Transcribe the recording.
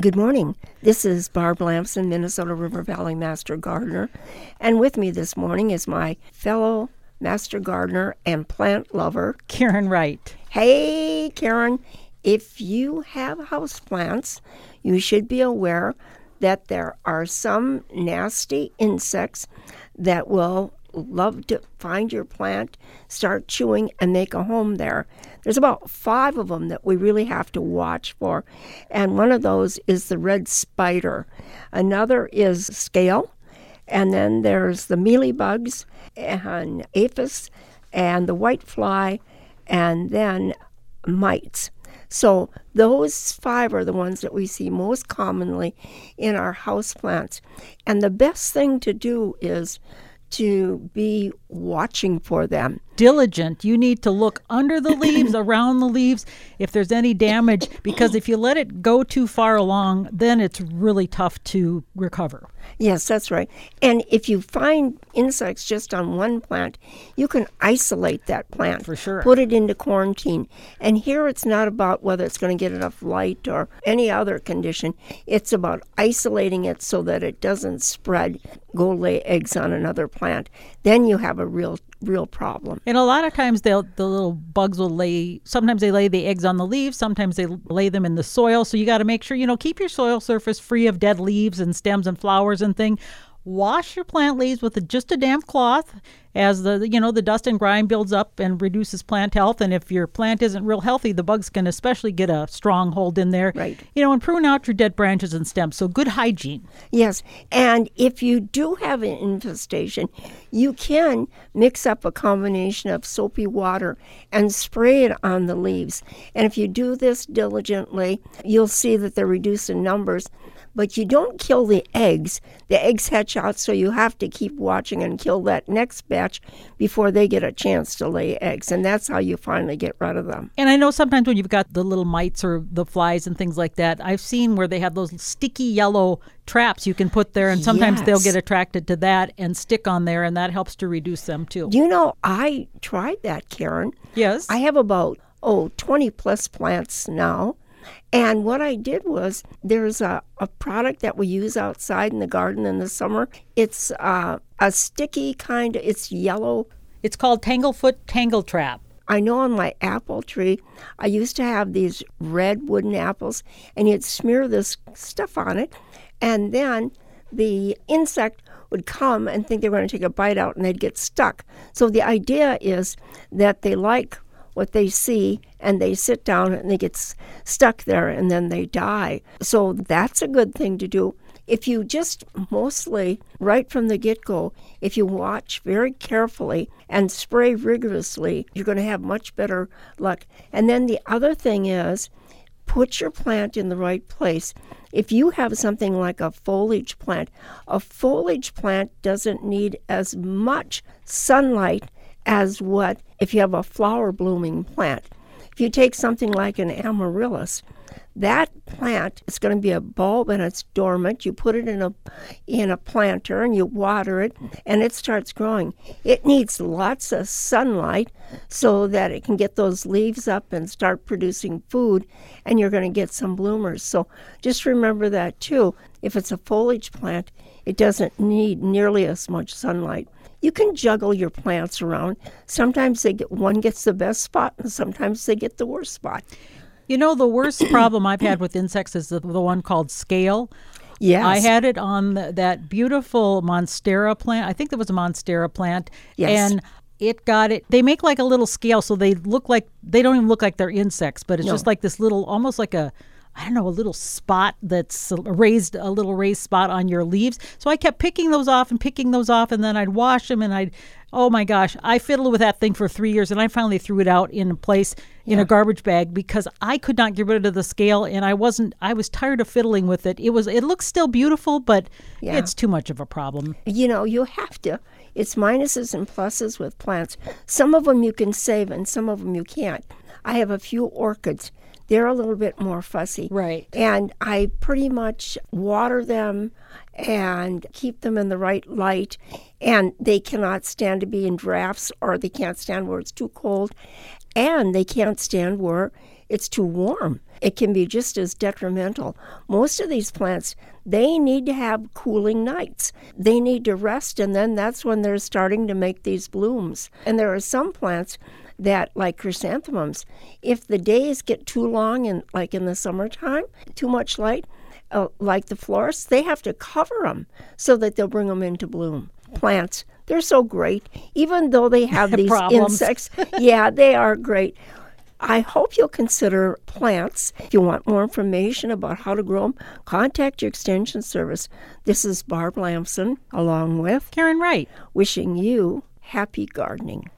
Good morning. This is Barb Lamson, Minnesota River Valley Master Gardener. And with me this morning is my fellow Master Gardener and plant lover, Karen Wright. Hey, Karen. If you have houseplants, you should be aware that there are some nasty insects that will love to find your plant, start chewing, and make a home there. There's about five of them that we really have to watch for, and one of those is the red spider. Another is scale, and then there's the mealybugs and aphis and the white fly, and then mites. So those five are the ones that we see most commonly in our houseplants. And the best thing to do is to be watching for them. Diligent. You need to look under the leaves, around the leaves, if there's any damage, because if you let it go too far along, then it's really tough to recover. Yes, that's right. And if you find insects just on one plant, you can isolate that plant. For sure. Put it into quarantine. And here it's not about whether it's going to get enough light or any other condition. It's about isolating it so that it doesn't spread, go lay eggs on another plant. Then you have a real real problem. And a lot of times they'll the little bugs will lay sometimes they lay the eggs on the leaves, sometimes they lay them in the soil. So you got to make sure, you know, keep your soil surface free of dead leaves and stems and flowers and thing. Wash your plant leaves with a, just a damp cloth as the you know the dust and grime builds up and reduces plant health. And if your plant isn't real healthy the bugs can especially get a stronghold in there. Right. You know and prune out your dead branches and stems. So good hygiene. Yes. And if you do have an infestation you can mix up a combination of soapy water and spray it on the leaves. And if you do this diligently you'll see that they're reduced in numbers but you don't kill the eggs. The eggs hatch out, so you have to keep watching and kill that next batch before they get a chance to lay eggs. And that's how you finally get rid of them. And I know sometimes when you've got the little mites or the flies and things like that, I've seen where they have those sticky yellow traps you can put there, and sometimes yes. they'll get attracted to that and stick on there, and that helps to reduce them too. You know, I tried that, Karen. Yes. I have about, oh, 20 plus plants now. And what I did was there's a, a product that we use outside in the garden in the summer. It's uh, a sticky kind of, it's yellow. It's called Tanglefoot Tangle Trap. I know on my apple tree, I used to have these red wooden apples, and you'd smear this stuff on it, and then the insect would come and think they were going to take a bite out and they'd get stuck. So the idea is that they like what they see and they sit down and they get s- stuck there and then they die. So that's a good thing to do. If you just mostly, right from the get go, if you watch very carefully and spray rigorously, you're going to have much better luck. And then the other thing is, put your plant in the right place. If you have something like a foliage plant, a foliage plant doesn't need as much sunlight as what if you have a flower blooming plant. If you take something like an amaryllis, that plant is going to be a bulb and it's dormant. You put it in a in a planter and you water it and it starts growing. It needs lots of sunlight so that it can get those leaves up and start producing food and you're going to get some bloomers. So just remember that too. If it's a foliage plant, it doesn't need nearly as much sunlight you can juggle your plants around. Sometimes they get one gets the best spot, and sometimes they get the worst spot. You know, the worst problem I've had with insects is the, the one called scale. Yes. I had it on the, that beautiful monstera plant. I think there was a monstera plant. Yes. And it got it. They make like a little scale, so they look like they don't even look like they're insects, but it's No. just like this little, almost like a, I don't know, a little spot that's raised, a little raised spot on your leaves. So I kept picking those off and picking those off, and then I'd wash them, and I'd, oh my gosh, I fiddled with that thing for three years, and I finally threw it out in a place in a garbage bag because I could not get rid of the scale, and I wasn't, I was tired of fiddling with it. It was, it looks still beautiful, but Yeah. it's too much of a problem. you know, you have to. It's minuses and pluses with plants. Some of them you can save and some of them you can't. I have a few orchids. They're a little bit more fussy. Right. And I pretty much water them and keep them in the right light. And they cannot stand to be in drafts or they can't stand where it's too cold. And they can't stand where it's too warm. It can be just as detrimental. Most of these plants, they need to have cooling nights. They need to rest, and then that's when they're starting to make these blooms. And there are some plants that, like chrysanthemums, if the days get too long, and like in the summertime, too much light, uh, like the florists, they have to cover them so that they'll bring them into bloom. Plants, they're so great, even though they have these insects. yeah, they are great. I hope you'll consider plants. If you want more information about how to grow them, contact your extension service. This is Barb Lamson, along with Karen Wright. wishing you happy gardening.